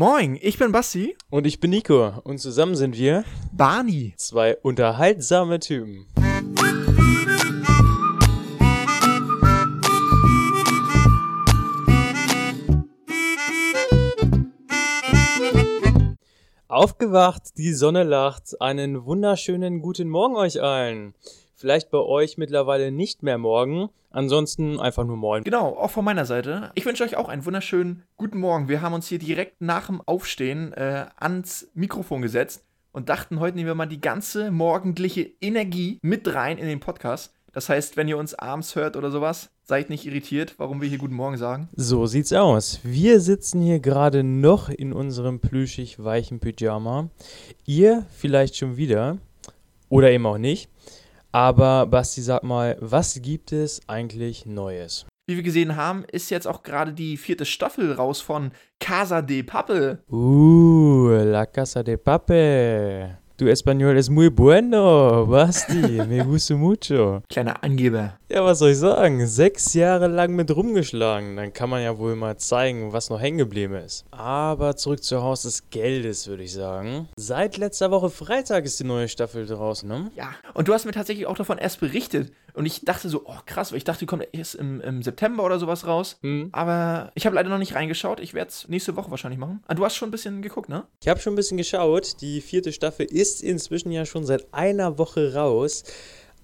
Moin, ich bin Basti. Und ich bin Nico. Und zusammen sind wir Barney. Zwei unterhaltsame Typen. Aufgewacht, die Sonne lacht. Einen wunderschönen guten Morgen euch allen. Vielleicht bei euch mittlerweile nicht mehr morgen. Ansonsten einfach nur moin. Genau, auch von meiner Seite. Ich wünsche euch auch einen wunderschönen guten Morgen. Wir haben uns hier direkt nach dem Aufstehen äh, ans Mikrofon gesetzt und dachten, heute nehmen wir mal die ganze morgendliche Energie mit rein in den Podcast. Das heißt, wenn ihr uns abends hört oder sowas, seid nicht irritiert, warum wir hier Guten Morgen sagen. So sieht's aus. Wir sitzen hier gerade noch in unserem plüschig weichen Pyjama. Ihr vielleicht schon wieder oder eben auch nicht. Aber Basti, sag mal, was gibt es eigentlich Neues? Wie wir gesehen haben, ist jetzt auch gerade die vierte Staffel raus von Casa de Pappe. Uh, La Casa de Pappe. Tu español es muy bueno, Basti. Me gusta mucho. Kleiner Angeber. Ja, was soll ich sagen? Sechs Jahre lang mit rumgeschlagen. Dann kann man ja wohl mal zeigen, was noch hängen geblieben ist. Aber zurück zu Haus des Geldes, würde ich sagen. Seit letzter Woche Freitag ist die neue Staffel draußen, ne? Ja, und du hast mir tatsächlich auch davon erst berichtet. Und ich dachte so, oh krass, weil ich dachte, die kommt erst im, im September oder sowas raus. Hm. Aber ich habe leider noch nicht reingeschaut. Ich werde es nächste Woche wahrscheinlich machen. Ah, du hast schon ein bisschen geguckt, ne? Ich habe schon ein bisschen geschaut. Die vierte Staffel ist inzwischen ja schon seit einer Woche raus.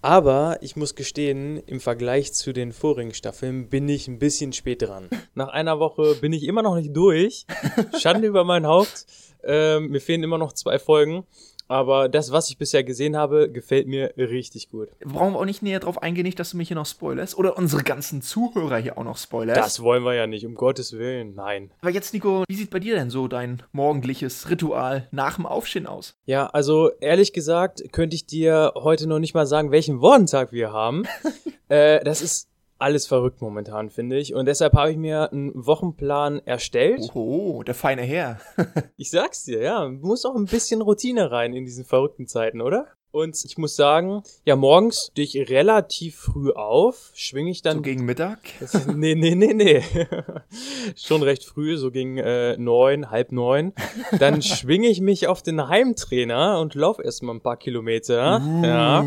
Aber ich muss gestehen, im Vergleich zu den vorigen Staffeln bin ich ein bisschen spät dran. Nach einer Woche bin ich immer noch nicht durch. Schande über mein Haupt. Ähm, mir fehlen immer noch zwei Folgen. Aber das, was ich bisher gesehen habe, gefällt mir richtig gut. Brauchen wir auch nicht näher drauf eingehen, nicht, dass du mich hier noch spoilerst. Oder unsere ganzen Zuhörer hier auch noch spoilerst. Das wollen wir ja nicht, um Gottes Willen. Nein. Aber jetzt, Nico, wie sieht bei dir denn so dein morgendliches Ritual nach dem Aufstehen aus? Ja, also ehrlich gesagt, könnte ich dir heute noch nicht mal sagen, welchen Wochentag wir haben. äh, das ist alles verrückt momentan, finde ich. Und deshalb habe ich mir einen Wochenplan erstellt. Oho, der feine Herr. ich sag's dir, ja. Muss auch ein bisschen Routine rein in diesen verrückten Zeiten, oder? Und ich muss sagen, ja, morgens stehe ich relativ früh auf, schwinge ich dann. So gegen Mittag? nee, nee, nee, nee. Schon recht früh, so gegen äh, neun, halb neun. Dann schwinge ich mich auf den Heimtrainer und laufe erstmal ein paar Kilometer. Uh. Ja.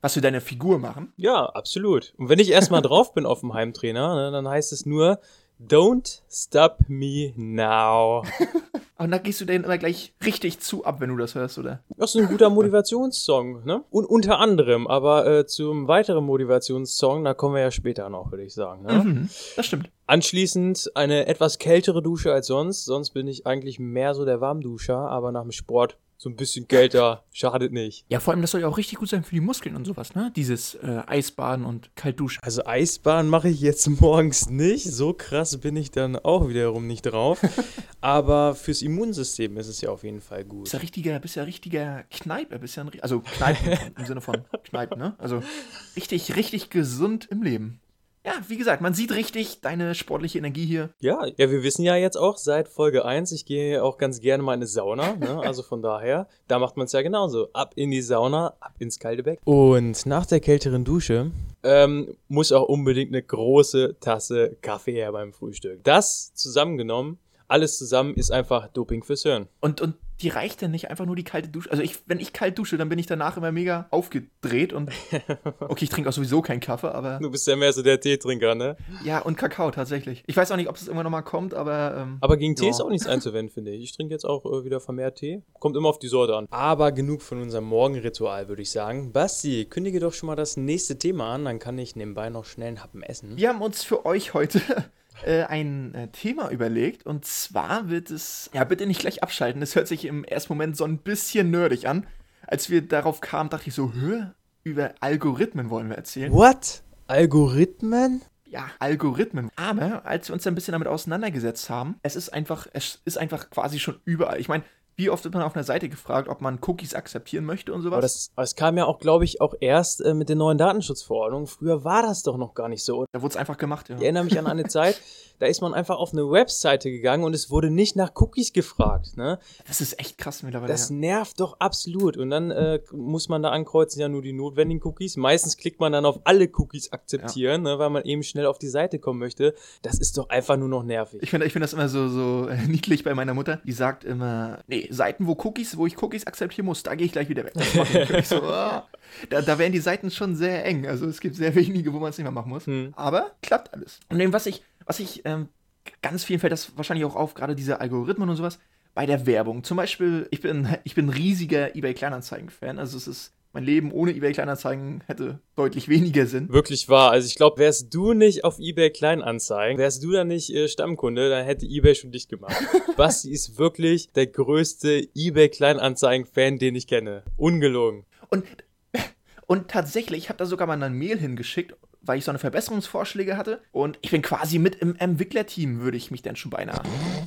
Was für deine Figur machen? Ja, absolut. Und wenn ich erstmal drauf bin auf dem Heimtrainer, ne, dann heißt es nur, Don't stop me now. Und da gehst du denen immer gleich richtig zu ab, wenn du das hörst, oder? Das ist ein guter Motivationssong, ne? Und unter anderem, aber äh, zum weiteren Motivationssong, da kommen wir ja später noch, würde ich sagen. Ne? Mhm, das stimmt. Anschließend eine etwas kältere Dusche als sonst. Sonst bin ich eigentlich mehr so der Warmduscher, aber nach dem Sport so ein bisschen kälter schadet nicht. Ja, vor allem, das soll ja auch richtig gut sein für die Muskeln und sowas, ne? Dieses äh, Eisbaden und Kaltduschen. Also Eisbaden mache ich jetzt morgens nicht. So krass bin ich dann auch wiederum nicht drauf. Aber fürs Immunsystem ist es ja auf jeden Fall gut. Bist ja richtiger, bist ja richtiger Kneipe, bist ja ein, also Kneipe im Sinne von Kneipe, ne? Also richtig, richtig gesund im Leben. Ja, wie gesagt, man sieht richtig deine sportliche Energie hier. Ja, ja, wir wissen ja jetzt auch seit Folge 1, ich gehe auch ganz gerne mal in eine Sauna, ne? also von daher, da macht man es ja genauso. Ab in die Sauna, ab ins kalte Becken. Und nach der kälteren Dusche ähm, muss auch unbedingt eine große Tasse Kaffee her beim Frühstück. Das zusammengenommen, alles zusammen ist einfach Doping fürs Hirn. Und, und die reicht denn nicht einfach nur die kalte Dusche? Also ich, wenn ich kalt dusche, dann bin ich danach immer mega aufgedreht und okay, ich trinke auch sowieso keinen Kaffee, aber du bist ja mehr so der Teetrinker, ne? Ja und Kakao tatsächlich. Ich weiß auch nicht, ob das irgendwann nochmal kommt, aber ähm, aber gegen Tee ja. ist auch nichts einzuwenden, finde ich. Ich trinke jetzt auch äh, wieder vermehrt Tee. Kommt immer auf die Sorte an. Aber genug von unserem Morgenritual, würde ich sagen. Basti, kündige doch schon mal das nächste Thema an, dann kann ich nebenbei noch schnell einen Happen essen. Wir haben uns für euch heute äh, ein äh, Thema überlegt. Und zwar wird es. Ja, bitte nicht gleich abschalten. Es hört sich im ersten Moment so ein bisschen nerdig an. Als wir darauf kamen, dachte ich so, hö, über Algorithmen wollen wir erzählen. What? Algorithmen? ja, Algorithmen. Aber als wir uns ein bisschen damit auseinandergesetzt haben, es ist einfach, es ist einfach quasi schon überall. Ich meine, wie oft wird man auf einer Seite gefragt, ob man Cookies akzeptieren möchte und sowas? Aber das, das kam ja auch, glaube ich, auch erst äh, mit den neuen Datenschutzverordnungen. Früher war das doch noch gar nicht so. da wurde es einfach gemacht, ja. Ich erinnere mich an eine Zeit, da ist man einfach auf eine Webseite gegangen und es wurde nicht nach Cookies gefragt. Ne? Das ist echt krass mittlerweile. Das ja. nervt doch absolut. Und dann äh, muss man da ankreuzen, ja nur die notwendigen Cookies. Meistens klickt man dann auf alle Cookies akzeptieren, ne, weil man eben schnell auf die Seite kommen möchte. Das ist doch einfach nur noch nervig. Ich finde ich find das immer so, so äh, niedlich bei meiner Mutter. Die sagt immer, nee, Seiten, wo Cookies, wo ich Cookies akzeptieren muss, da gehe ich gleich wieder weg. So, ah. da, da werden die Seiten schon sehr eng. Also es gibt sehr wenige, wo man es nicht mehr machen muss. Hm. Aber klappt alles. Und was ich, was ich, ähm, ganz vielen fällt das wahrscheinlich auch auf, gerade diese Algorithmen und sowas, bei der Werbung. Zum Beispiel, ich bin, ich bin ein riesiger eBay Kleinanzeigen-Fan. Also es ist, mein Leben ohne eBay Kleinanzeigen hätte deutlich weniger Sinn. Wirklich wahr. Also ich glaube, wärst du nicht auf eBay Kleinanzeigen, wärst du dann nicht äh, Stammkunde, dann hätte eBay schon dicht gemacht. Basti ist wirklich der größte eBay Kleinanzeigen-Fan, den ich kenne. Ungelogen. Und, und tatsächlich, ich habe da sogar mal eine Mail hingeschickt, weil ich so eine Verbesserungsvorschläge hatte. Und ich bin quasi mit im Entwicklerteam, würde ich mich dann schon beinahe.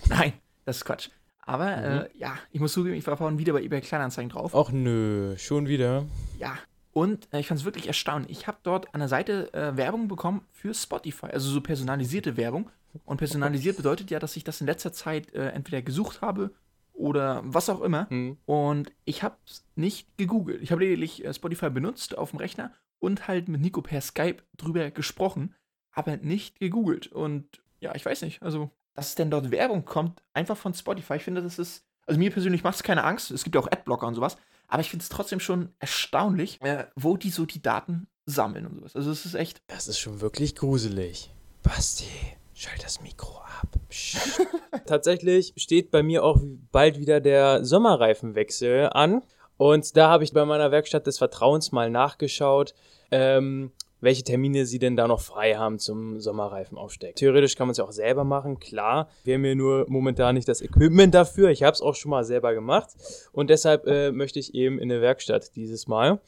Nein, das ist Quatsch. Aber Mhm. äh, ja, ich muss zugeben, ich war vorhin wieder bei eBay Kleinanzeigen drauf. Och nö, schon wieder. Ja. Und äh, ich fand es wirklich erstaunlich. Ich habe dort an der Seite äh, Werbung bekommen für Spotify, also so personalisierte Werbung. Und personalisiert bedeutet ja, dass ich das in letzter Zeit äh, entweder gesucht habe oder was auch immer. Hm. Und ich habe es nicht gegoogelt. Ich habe lediglich äh, Spotify benutzt auf dem Rechner und halt mit Nico per Skype drüber gesprochen, aber nicht gegoogelt. Und ja, ich weiß nicht, also, dass denn dort Werbung kommt, einfach von Spotify. Ich finde, das ist, also mir persönlich macht es keine Angst. Es gibt ja auch Adblocker und sowas. Aber ich finde es trotzdem schon erstaunlich, wo die so die Daten sammeln und sowas. Also es ist echt, Das ist schon wirklich gruselig. Basti, schalt das Mikro ab. Tatsächlich steht bei mir auch bald wieder der Sommerreifenwechsel an. Und da habe ich bei meiner Werkstatt des Vertrauens mal nachgeschaut, ähm, welche Termine sie denn da noch frei haben zum Sommerreifenaufsteck. Theoretisch kann man es ja auch selber machen, klar. Wir haben mir nur momentan nicht das Equipment dafür. Ich habe es auch schon mal selber gemacht. Und deshalb äh, möchte ich eben in der Werkstatt dieses Mal.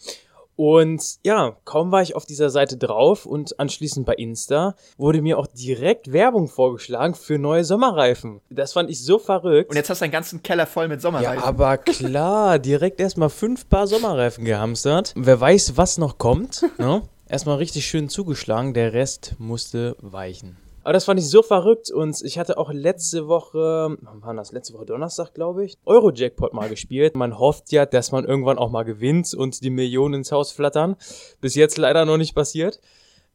Und ja, kaum war ich auf dieser Seite drauf und anschließend bei Insta wurde mir auch direkt Werbung vorgeschlagen für neue Sommerreifen. Das fand ich so verrückt. und jetzt hast du einen ganzen Keller voll mit ja, Sommerreifen. aber klar, direkt erstmal fünf Paar Sommerreifen gehamstert. Wer weiß, was noch kommt. Ne? Erstmal richtig schön zugeschlagen, der Rest musste weichen. Aber das fand ich so verrückt und ich hatte auch letzte Woche, wann war das? Letzte Woche Donnerstag, glaube ich, Euro-Jackpot mal gespielt. Man hofft ja, dass man irgendwann auch mal gewinnt und die Millionen ins Haus flattern. Bis jetzt leider noch nicht passiert.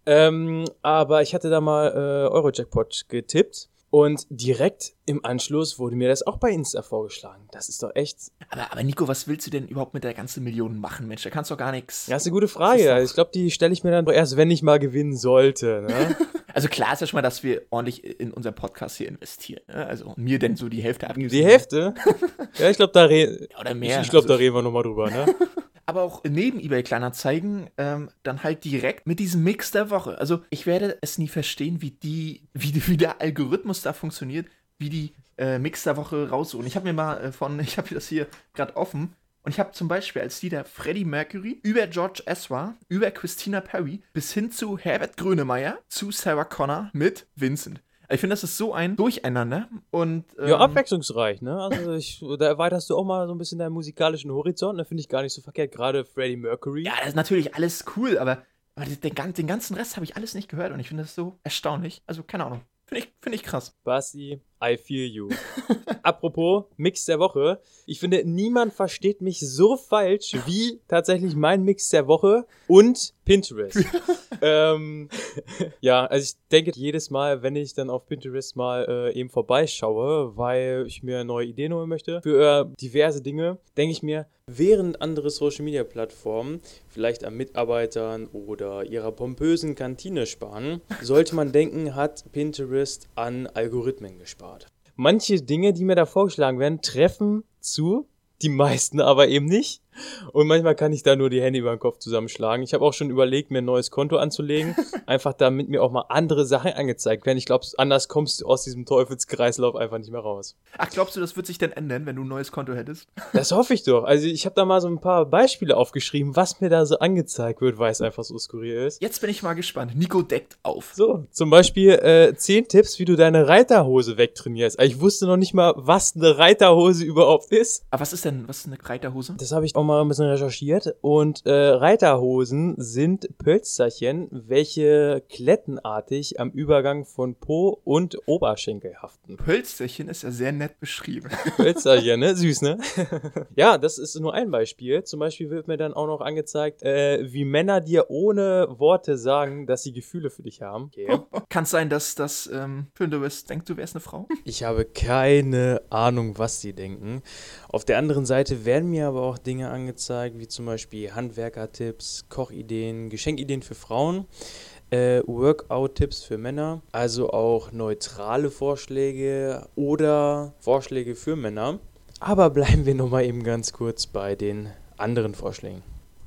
Ähm, aber ich hatte da mal äh, Euro-Jackpot getippt und direkt im Anschluss wurde mir das auch bei Insta vorgeschlagen. Das ist doch echt. aber, aber Nico, was willst du denn überhaupt mit der ganzen Million machen, Mensch? Da kannst du doch gar nichts. Das ist eine gute Frage. doch- Ich glaube, die stelle ich mir dann doch erst, wenn ich mal gewinnen sollte. Ne? Also klar ist ja schon mal, dass wir ordentlich in unseren Podcast hier investieren. Ne? Also mir denn so die Hälfte abgibst. Die Hälfte? Ja, ich glaube, da, re Ja, oder ich, mehr. ich glaub, da also, reden wir nochmal drüber. Ne? aber auch neben eBay Kleinanzeigen ähm, dann halt direkt mit diesem Mix der Woche. Also ich werde es nie verstehen, wie die, wie, wie der Algorithmus da funktioniert, wie die äh, Mix der Woche raussuchen. Ich habe mir mal äh, von, ich habe das hier gerade offen. Und ich habe zum Beispiel als Lieder Freddie Mercury über George Ezra, über Christina Perry bis hin zu Herbert Grönemeyer zu Sarah Connor mit Vincent. Ich finde, das ist so ein Durcheinander und ähm, Ja, abwechslungsreich. Ne? Also ich, da erweiterst du auch mal so ein bisschen deinen musikalischen Horizont. Da finde ich gar nicht so verkehrt. Gerade Freddie Mercury. Ja, das ist natürlich alles cool, aber, aber den, den ganzen Rest habe ich alles nicht gehört und ich finde das so erstaunlich. Also, keine Ahnung. Finde ich, find ich krass. Basti, I feel you. Apropos Mix der Woche. Ich finde, niemand versteht mich so falsch wie tatsächlich mein Mix der Woche und Pinterest. ähm, ja, also ich denke jedes Mal, wenn ich dann auf Pinterest mal äh, eben vorbeischaue, weil ich mir neue Ideen holen möchte für äh, diverse Dinge, denke ich mir, während andere Social Media Plattformen vielleicht an Mitarbeitern oder ihrer pompösen Kantine sparen, sollte man denken, hat Pinterest an Algorithmen gespart. Manche Dinge, die mir da vorgeschlagen werden, treffen zu, die meisten aber eben nicht. Und manchmal kann ich da nur die Hände über den Kopf zusammenschlagen. Ich habe auch schon überlegt, mir ein neues Konto anzulegen, einfach damit mir auch mal andere Sachen angezeigt werden. Ich glaube, anders kommst du aus diesem Teufelskreislauf einfach nicht mehr raus. Ach, glaubst du, das wird sich denn ändern, wenn du ein neues Konto hättest? Das hoffe ich doch. Also ich habe da mal so ein paar Beispiele aufgeschrieben, was mir da so angezeigt wird, weil es einfach so skurril ist. Jetzt bin ich mal gespannt. Nico deckt auf. So, zum Beispiel äh, 10 Tipps, wie du deine Reiterhose wegtrainierst. Ich wusste noch nicht mal, was eine Reiterhose überhaupt ist. Aber was ist denn, was ist eine Reiterhose? Das habe ich auch mal ein bisschen recherchiert. Und äh, Reiterhosen sind Pölsterchen, welche klettenartig am Übergang von Po und Oberschenkel haften. Pölsterchen ist ja sehr nett beschrieben. Pölsterchen, ne? Süß, ne? ja, das ist nur ein Beispiel. Zum Beispiel wird mir dann auch noch angezeigt, äh, wie Männer dir ohne Worte sagen, dass sie Gefühle für dich haben. Okay. Kann es sein, dass das ähm, du bist, denkst, du wärst eine Frau? Ich habe keine Ahnung, was sie denken. Auf der anderen Seite werden mir aber auch Dinge angezeigt, wie zum Beispiel Handwerkertipps, Kochideen, Geschenkideen für Frauen. Äh, Workout-Tipps für Männer, also auch neutrale Vorschläge oder Vorschläge für Männer. Aber bleiben wir nochmal eben ganz kurz bei den anderen Vorschlägen.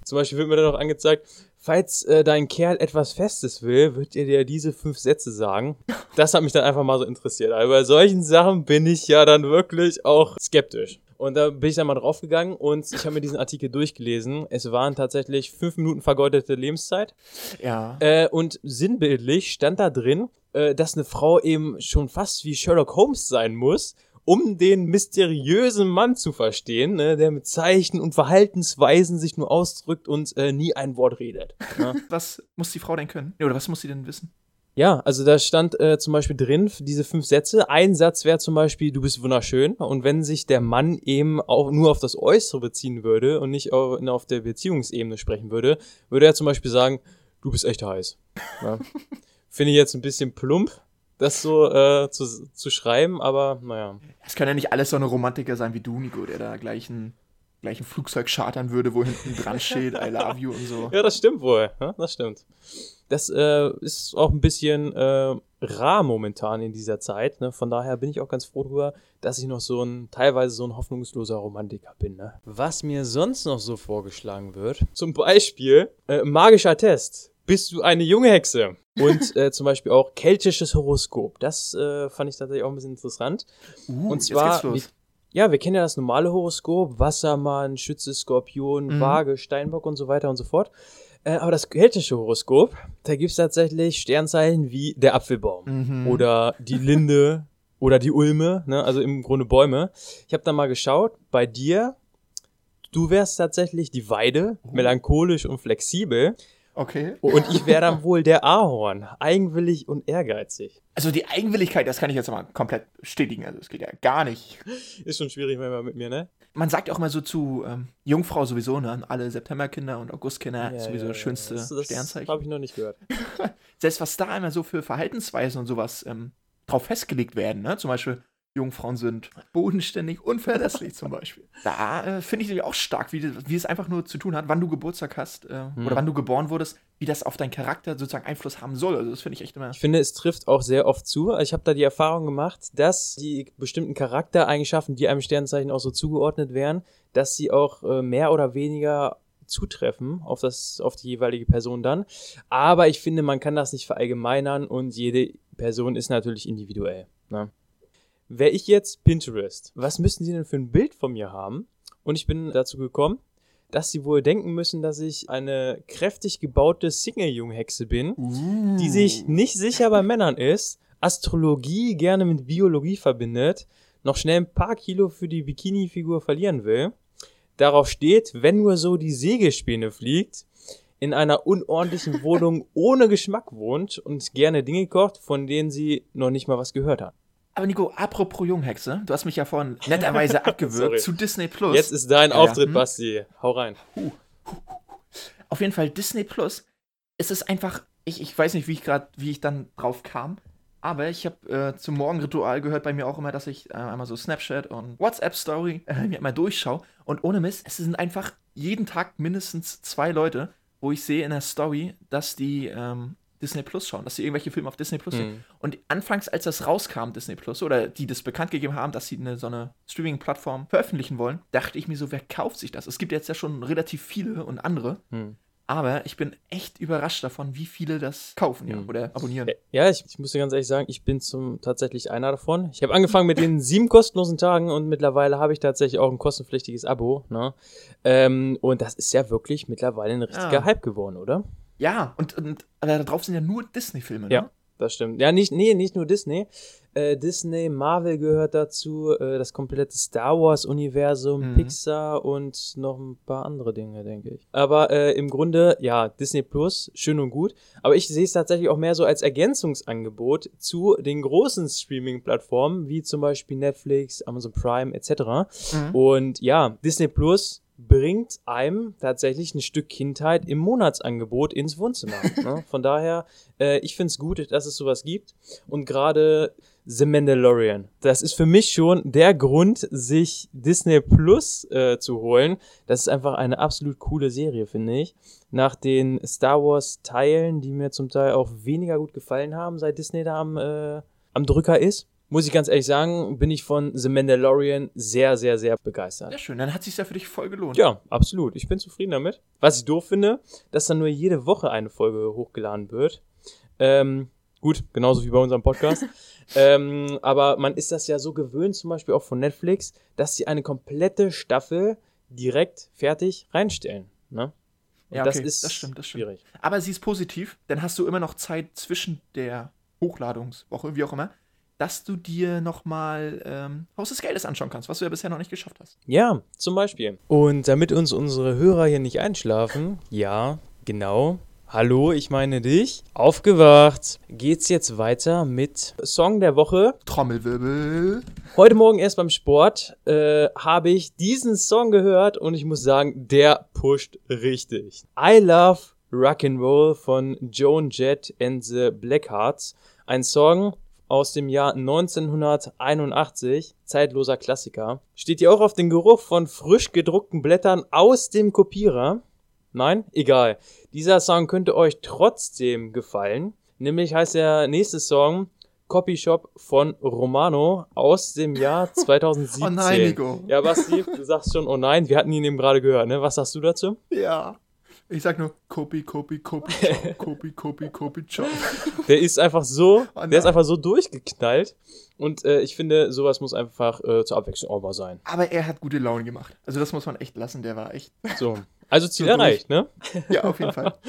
Zum Beispiel wird mir dann noch angezeigt, falls äh, dein Kerl etwas Festes will, wird er dir diese fünf Sätze sagen. Das hat mich dann einfach mal so interessiert. Aber bei solchen Sachen bin ich ja dann wirklich auch skeptisch. Und da bin ich dann mal draufgegangen und ich habe mir diesen Artikel durchgelesen. Es waren tatsächlich fünf Minuten vergeudete Lebenszeit. Ja. Äh, und sinnbildlich stand da drin, äh, dass eine Frau eben schon fast wie Sherlock Holmes sein muss, um den mysteriösen Mann zu verstehen, ne, der mit Zeichen und Verhaltensweisen sich nur ausdrückt und äh, nie ein Wort redet. Ne? Was muss die Frau denn können? Oder was muss sie denn wissen? Ja, also da stand äh, zum Beispiel drin, diese fünf Sätze. Ein Satz wäre zum Beispiel, du bist wunderschön. Und wenn sich der Mann eben auch nur auf das Äußere beziehen würde und nicht auf, auf der Beziehungsebene sprechen würde, würde er zum Beispiel sagen, du bist echt heiß. Ja. Finde ich jetzt ein bisschen plump, das so äh, zu, zu schreiben, aber naja. Es kann ja nicht alles so eine Romantiker sein wie du, Nico, der da gleich ein, gleich ein Flugzeug chartern würde, wo hinten dran steht, I love you und so. Ja, das stimmt wohl. Ja, das stimmt. Das äh, ist auch ein bisschen äh, rar momentan in dieser Zeit. Ne? Von daher bin ich auch ganz froh darüber, dass ich noch so ein, teilweise so ein hoffnungsloser Romantiker bin. Ne? Was mir sonst noch so vorgeschlagen wird, zum Beispiel äh, magischer Test bist du eine junge Hexe? Und äh, zum Beispiel auch keltisches Horoskop. Das äh, fand ich tatsächlich auch ein bisschen interessant. Uh, und zwar, wie, ja, wir kennen ja das normale Horoskop, Wassermann, Schütze, Skorpion, mhm. Waage, Steinbock und so weiter und so fort. Äh, aber das keltische Horoskop, da gibt es tatsächlich Sternzeichen wie der Apfelbaum mhm. oder die Linde oder die Ulme, ne? also im Grunde Bäume. Ich habe da mal geschaut, bei dir, du wärst tatsächlich die Weide, oh. melancholisch und flexibel. Okay. Und ich wäre dann wohl der Ahorn, eigenwillig und ehrgeizig. Also die Eigenwilligkeit, das kann ich jetzt mal komplett bestätigen. Also das geht ja gar nicht. Ist schon schwierig manchmal mit mir, ne? Man sagt auch mal so zu ähm, Jungfrau sowieso, ne? Alle Septemberkinder und Augustkinder, Ja, sowieso ja, das ja. schönste Das, das Sternzeichen. habe ich noch nicht gehört. Selbst was da einmal so für Verhaltensweisen und sowas ähm, drauf festgelegt werden, ne? Zum Beispiel, Jungfrauen sind bodenständig, unverlässlich zum Beispiel. Da äh, finde ich nämlich auch stark, wie, wie es einfach nur zu tun hat, wann du Geburtstag hast äh, Hm. oder wann du geboren wurdest, wie das auf deinen Charakter sozusagen Einfluss haben soll. Also das finde ich echt immer. Ich finde, es trifft auch sehr oft zu. Ich habe da die Erfahrung gemacht, dass die bestimmten Charaktereigenschaften, die einem Sternzeichen auch so zugeordnet wären, dass sie auch äh, mehr oder weniger zutreffen auf, das, auf die jeweilige Person dann. Aber ich finde, man kann das nicht verallgemeinern und jede Person ist natürlich individuell. Ne? Wäre ich jetzt Pinterest, was müssten sie denn für ein Bild von mir haben? Und ich bin dazu gekommen, dass sie wohl denken müssen, dass ich eine kräftig gebaute Single-Junghexe bin, die sich nicht sicher bei Männern ist, Astrologie gerne mit Biologie verbindet, noch schnell ein paar Kilo für die Bikini-Figur verlieren will, darauf steht, wenn nur so die Sägespäne fliegt, in einer unordentlichen Wohnung ohne Geschmack wohnt und gerne Dinge kocht, von denen sie noch nicht mal was gehört hat. Aber Nico, apropos Junghexe, du hast mich ja vorhin netterweise abgewürgt zu Disney Plus. Jetzt ist dein Ja, Auftritt, hm? Basti. Hau rein. Auf jeden Fall Disney Plus. Es ist einfach, ich, ich weiß nicht, wie ich gerade, wie ich dann drauf kam, aber ich habe äh, zum Morgenritual gehört bei mir auch immer, dass ich äh, einmal so Snapchat und WhatsApp Story äh, mir mal durchschaue und ohne Mist, es sind einfach jeden Tag mindestens zwei Leute, wo ich sehe in der Story, dass die ähm, Disney Plus schauen, dass sie irgendwelche Filme auf Disney Plus sehen. Mhm. Und anfangs, als das rauskam, Disney Plus, oder die das bekannt gegeben haben, dass sie eine, so eine Streaming-Plattform veröffentlichen wollen, dachte ich mir so, wer kauft sich das? Es gibt jetzt ja schon relativ viele und andere. Mhm. Aber ich bin echt überrascht davon, wie viele das kaufen ja, mhm. oder abonnieren. Ja, ich, ich muss dir ganz ehrlich sagen, ich bin zum tatsächlich einer davon. Ich habe angefangen mit den sieben kostenlosen Tagen und mittlerweile habe ich tatsächlich auch ein kostenpflichtiges Abo. Ne? Ähm, und das ist ja wirklich mittlerweile ein richtiger ja. Hype geworden, oder? Ja, und, und da drauf sind ja nur Disney-Filme, ne? Ja, das stimmt. Ja, nicht, nee, nicht nur Disney. Äh, Disney, Marvel gehört dazu, äh, das komplette Star Wars-Universum, mhm. Pixar und noch ein paar andere Dinge, denke ich. Aber äh, im Grunde, ja, Disney Plus, schön und gut. Aber ich sehe es tatsächlich auch mehr so als Ergänzungsangebot zu den großen Streaming-Plattformen, wie zum Beispiel Netflix, Amazon Prime etc. Mhm. Und ja, Disney Plus bringt einem tatsächlich ein Stück Kindheit im Monatsangebot ins Wohnzimmer. ne? Von daher, äh, ich finde es gut, dass es sowas gibt. Und gerade The Mandalorian, das ist für mich schon der Grund, sich Disney Plus äh, zu holen. Das ist einfach eine absolut coole Serie, finde ich. Nach den Star Wars Teilen, die mir zum Teil auch weniger gut gefallen haben, seit Disney da am, äh, am Drücker ist muss ich ganz ehrlich sagen, bin ich von The Mandalorian sehr, sehr, sehr begeistert. Ja, schön. Dann hat sich ja für dich voll gelohnt. Ja, absolut. Ich bin zufrieden damit. Was ich doof finde, dass dann nur jede Woche eine Folge hochgeladen wird. Ähm, gut, genauso wie bei unserem Podcast. ähm, aber man ist das ja so gewöhnt, zum Beispiel auch von Netflix, dass sie eine komplette Staffel direkt fertig reinstellen. Ne? ja, okay. das ist das stimmt, das stimmt. schwierig. Aber sie ist positiv, dann hast du immer noch Zeit zwischen der Hochladungswoche, wie auch immer, dass du dir nochmal ähm, Haus des Geldes anschauen kannst, was du ja bisher noch nicht geschafft hast. Ja, zum Beispiel. Und damit uns unsere Hörer hier nicht einschlafen, ja, genau. Hallo, ich meine dich. Aufgewacht. Geht's jetzt weiter mit Song der Woche. Trommelwirbel. Heute Morgen erst beim Sport äh, habe ich diesen Song gehört und ich muss sagen, der pusht richtig. I Love Rock'n'Roll von Joan Jett and the Blackhearts. Ein Song, aus dem Jahr 1981, zeitloser Klassiker. Steht ihr auch auf den Geruch von frisch gedruckten Blättern aus dem Kopierer? Nein? Egal. Dieser Song könnte euch trotzdem gefallen. Nämlich heißt der nächste Song Copyshop von Romano aus dem Jahr 2017. oh nein, Nico. Ja, Basti, du sagst schon, oh nein, wir hatten ihn eben gerade gehört, ne? Was sagst du dazu? Ja. Ich sag nur Kopi, Kopi, Kopi, Kopi, Kopi, Kopi, Ciao. Der ist einfach so, oh der ist einfach so durchgeknallt. Und äh, ich finde, sowas muss einfach äh, zur Abwechslung auch mal sein. Aber er hat gute Laune gemacht. Also das muss man echt lassen, der war echt. So. Also Ziel so erreicht, ne? Ja, auf jeden Fall.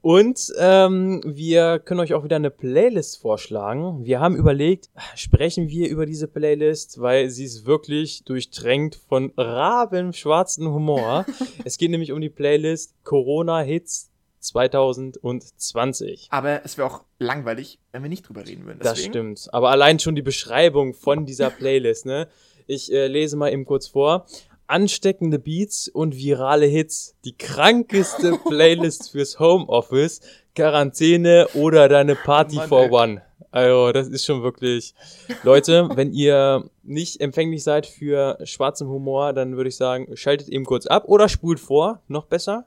Und ähm, wir können euch auch wieder eine Playlist vorschlagen. Wir haben überlegt, sprechen wir über diese Playlist, weil sie ist wirklich durchtränkt von rabenschwarzen Humor. es geht nämlich um die Playlist Corona Hits 2020. Aber es wäre auch langweilig, wenn wir nicht drüber reden würden. Deswegen. Das stimmt. Aber allein schon die Beschreibung von dieser Playlist, ne? Ich äh, lese mal eben kurz vor ansteckende Beats und virale Hits. Die krankeste Playlist fürs Homeoffice, Quarantäne oder deine Party Mann, for ey. One. Also, das ist schon wirklich. Leute, wenn ihr nicht empfänglich seid für schwarzen Humor, dann würde ich sagen, schaltet eben kurz ab oder spult vor, noch besser.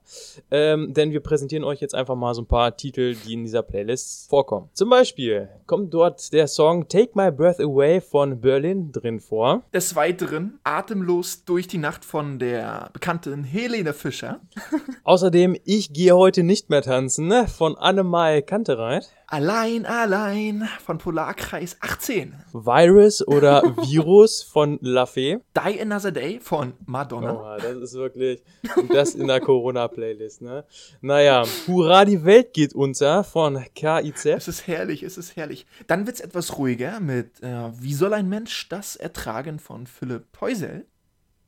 Ähm, denn wir präsentieren euch jetzt einfach mal so ein paar Titel, die in dieser Playlist vorkommen. Zum Beispiel kommt dort der Song Take My Breath Away von Berlin drin vor. Des Weiteren Atemlos durch die Nacht von der bekannten Helene Fischer. Außerdem Ich gehe heute nicht mehr tanzen ne, von Annemai Kantereit. Allein, allein von Polarkreis 18. Virus oder Virus von La Fee. Die Another Day von Madonna. Oh, das ist wirklich das in der Corona-Playlist, ne? Naja, Hurra, die Welt geht unter von KIZ. Es ist herrlich, es ist herrlich. Dann wird es etwas ruhiger mit äh, Wie soll ein Mensch das ertragen von Philipp Teusel.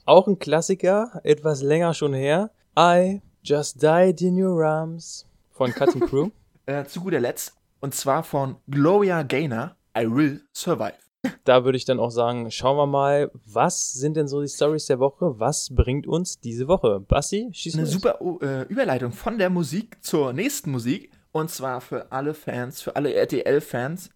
Auch ein Klassiker, etwas länger schon her. I just died in your arms von Cutting Crew. äh, zu guter Letzt und zwar von Gloria Gaynor, I Will Survive. Da würde ich dann auch sagen, schauen wir mal, was sind denn so die Stories der Woche? Was bringt uns diese Woche? Bassi, schieß Eine super äh, Überleitung von der Musik zur nächsten Musik. Und zwar für alle Fans, für alle RTL-Fans.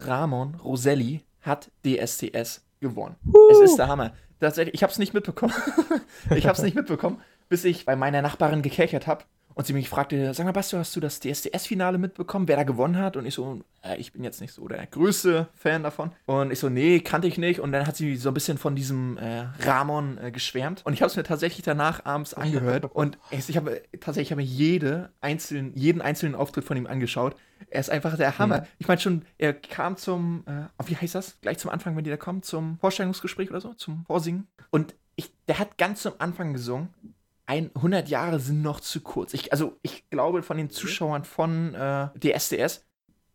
Ramon Roselli hat DSTS gewonnen. Uh. Es ist der Hammer. Tatsächlich, ich habe es nicht mitbekommen. ich habe es nicht mitbekommen, bis ich bei meiner Nachbarin gekerchert habe und sie mich fragte, sag mal, Basti, hast du das DSDS-Finale mitbekommen, wer da gewonnen hat? Und ich so, äh, ich bin jetzt nicht so der größte Fan davon. Und ich so, nee, kannte ich nicht. Und dann hat sie so ein bisschen von diesem äh, Ramon äh, geschwärmt. Und ich habe es mir tatsächlich danach abends angehört. und ich, habe tatsächlich hab mir jede einzelnen, jeden einzelnen Auftritt von ihm angeschaut. Er ist einfach der Hammer. Mhm. Ich meine schon, er kam zum, äh, wie heißt das? Gleich zum Anfang, wenn die da kommen, zum Vorstellungsgespräch oder so, zum Vorsingen. Und ich, der hat ganz zum Anfang gesungen 100 Jahre sind noch zu kurz. Ich, also ich glaube, von den Zuschauern von äh, DSDS,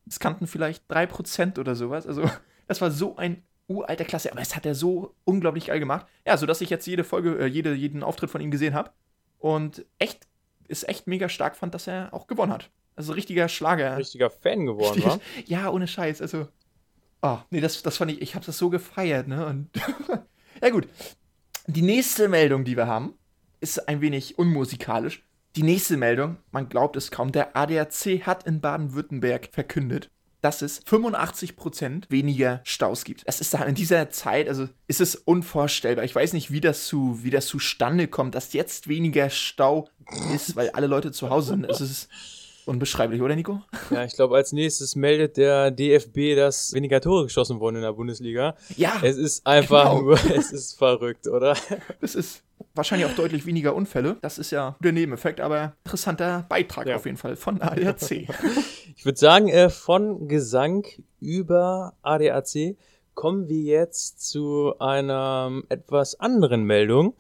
es kannten vielleicht 3% oder sowas. Also das war so ein uralter Klasse, aber es hat er so unglaublich geil gemacht. Ja, sodass ich jetzt jede Folge, äh, jede, jeden Auftritt von ihm gesehen habe. Und echt, ist echt mega stark fand, dass er auch gewonnen hat. Also richtiger Schlager. Richtiger Fan geworden, war? ja, ohne Scheiß. Also, oh, nee, das, das fand ich, ich habe das so gefeiert, ne? Und ja, gut. Die nächste Meldung, die wir haben, ist ein wenig unmusikalisch. Die nächste Meldung, man glaubt es kaum, der ADAC hat in Baden-Württemberg verkündet, dass es 85% weniger Staus gibt. Das ist da in dieser Zeit, also ist es unvorstellbar. Ich weiß nicht, wie das, zu, wie das zustande kommt, dass jetzt weniger Stau ist, weil alle Leute zu Hause sind. Es ist unbeschreiblich, oder Nico? Ja, ich glaube, als nächstes meldet der DFB, dass weniger Tore geschossen wurden in der Bundesliga. Ja. Es ist einfach genau. nur, es ist verrückt, oder? Es ist wahrscheinlich auch deutlich weniger Unfälle. Das ist ja der Nebeneffekt, aber interessanter Beitrag ja. auf jeden Fall von ADAC. ich würde sagen, äh, von Gesang über ADAC kommen wir jetzt zu einer etwas anderen Meldung.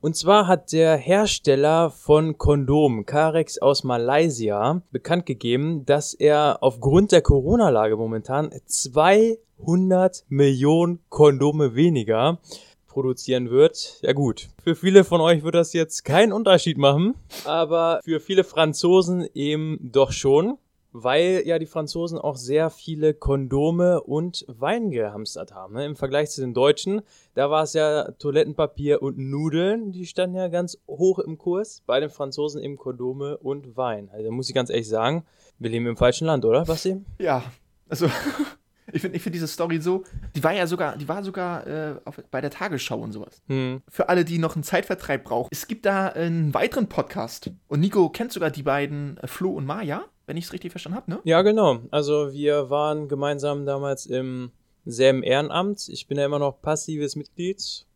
Und zwar hat der Hersteller von Kondomen, Carex aus Malaysia, bekannt gegeben, dass er aufgrund der Corona-Lage momentan 200 Millionen Kondome weniger produzieren wird. Ja gut, für viele von euch wird das jetzt keinen Unterschied machen, aber für viele Franzosen eben doch schon weil ja die Franzosen auch sehr viele Kondome und Wein gehamstert haben. Ne? Im Vergleich zu den Deutschen, da war es ja Toilettenpapier und Nudeln, die standen ja ganz hoch im Kurs. Bei den Franzosen eben Kondome und Wein. Also muss ich ganz ehrlich sagen, wir leben im falschen Land, oder, Basti? Ja, also ich finde ich find diese Story so, die war ja sogar, die war sogar äh, auf, bei der Tagesschau und sowas. Hm. Für alle, die noch einen Zeitvertreib brauchen. Es gibt da einen weiteren Podcast und Nico kennt sogar die beiden äh, Flo und Maja wenn ich es richtig verstanden habe, ne? Ja, genau. Also wir waren gemeinsam damals im selben Ehrenamt. Ich bin ja immer noch passives Mitglied.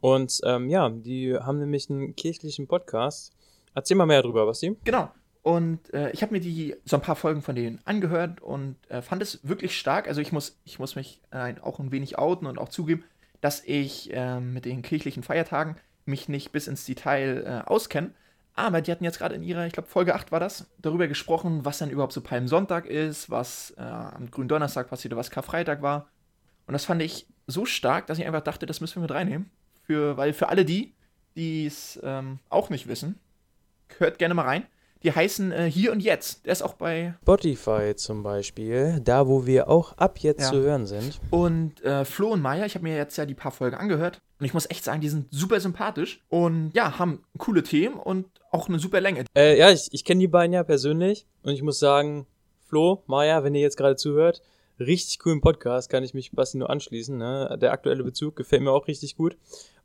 Und ähm, ja, die haben nämlich einen kirchlichen Podcast. Erzähl mal mehr darüber, Basti. Genau. Und äh, ich habe mir die so ein paar Folgen von denen angehört und äh, fand es wirklich stark. Also ich muss, ich muss mich äh, auch ein wenig outen und auch zugeben, dass ich ähm, mit den kirchlichen Feiertagen mich nicht bis ins Detail äh, auskenne. Aber die hatten jetzt gerade in ihrer, ich glaube, Folge 8 war das, darüber gesprochen, was denn überhaupt so Palmsonntag ist, was äh, am Gründonnerstag passierte, was Karfreitag war. Und das fand ich so stark, dass ich einfach dachte, das müssen wir mit reinnehmen. Für, weil für alle die, die es ähm, auch nicht wissen, hört gerne mal rein. Die heißen äh, Hier und Jetzt. Der ist auch bei Spotify zum Beispiel, da wo wir auch ab jetzt ja. zu hören sind. Und äh, Flo und Maya, ich habe mir jetzt ja die paar Folgen angehört. Und ich muss echt sagen, die sind super sympathisch und ja, haben coole Themen und auch eine super Länge. Äh, ja, ich, ich kenne die beiden ja persönlich und ich muss sagen, Flo, Maya, wenn ihr jetzt gerade zuhört, richtig coolen Podcast, kann ich mich Basti nur anschließen. Ne? Der aktuelle Bezug gefällt mir auch richtig gut.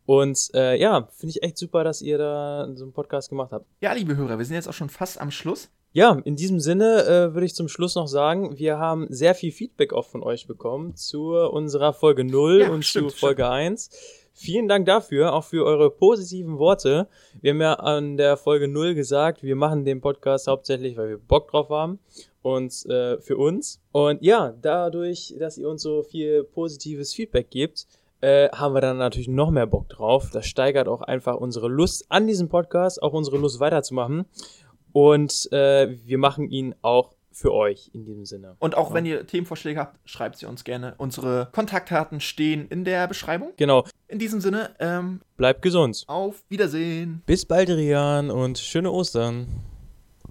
Und äh, ja, finde ich echt super, dass ihr da so einen Podcast gemacht habt. Ja, liebe Hörer, wir sind jetzt auch schon fast am Schluss. Ja, in diesem Sinne äh, würde ich zum Schluss noch sagen, wir haben sehr viel Feedback auch von euch bekommen zu unserer Folge 0 ja, und stimmt, zu Folge stimmt. 1. Vielen Dank dafür, auch für eure positiven Worte. Wir haben ja an der Folge 0 gesagt, wir machen den Podcast hauptsächlich, weil wir Bock drauf haben und äh, für uns. Und ja, dadurch, dass ihr uns so viel positives Feedback gebt, äh, haben wir dann natürlich noch mehr Bock drauf. Das steigert auch einfach unsere Lust an diesem Podcast, auch unsere Lust weiterzumachen. Und äh, wir machen ihn auch für euch in diesem Sinne. Und auch ja. wenn ihr Themenvorschläge habt, schreibt sie uns gerne. Unsere Kontaktdaten stehen in der Beschreibung. Genau. In diesem Sinne, ähm, bleibt gesund. Auf Wiedersehen. Bis bald, Rian, und schöne Ostern.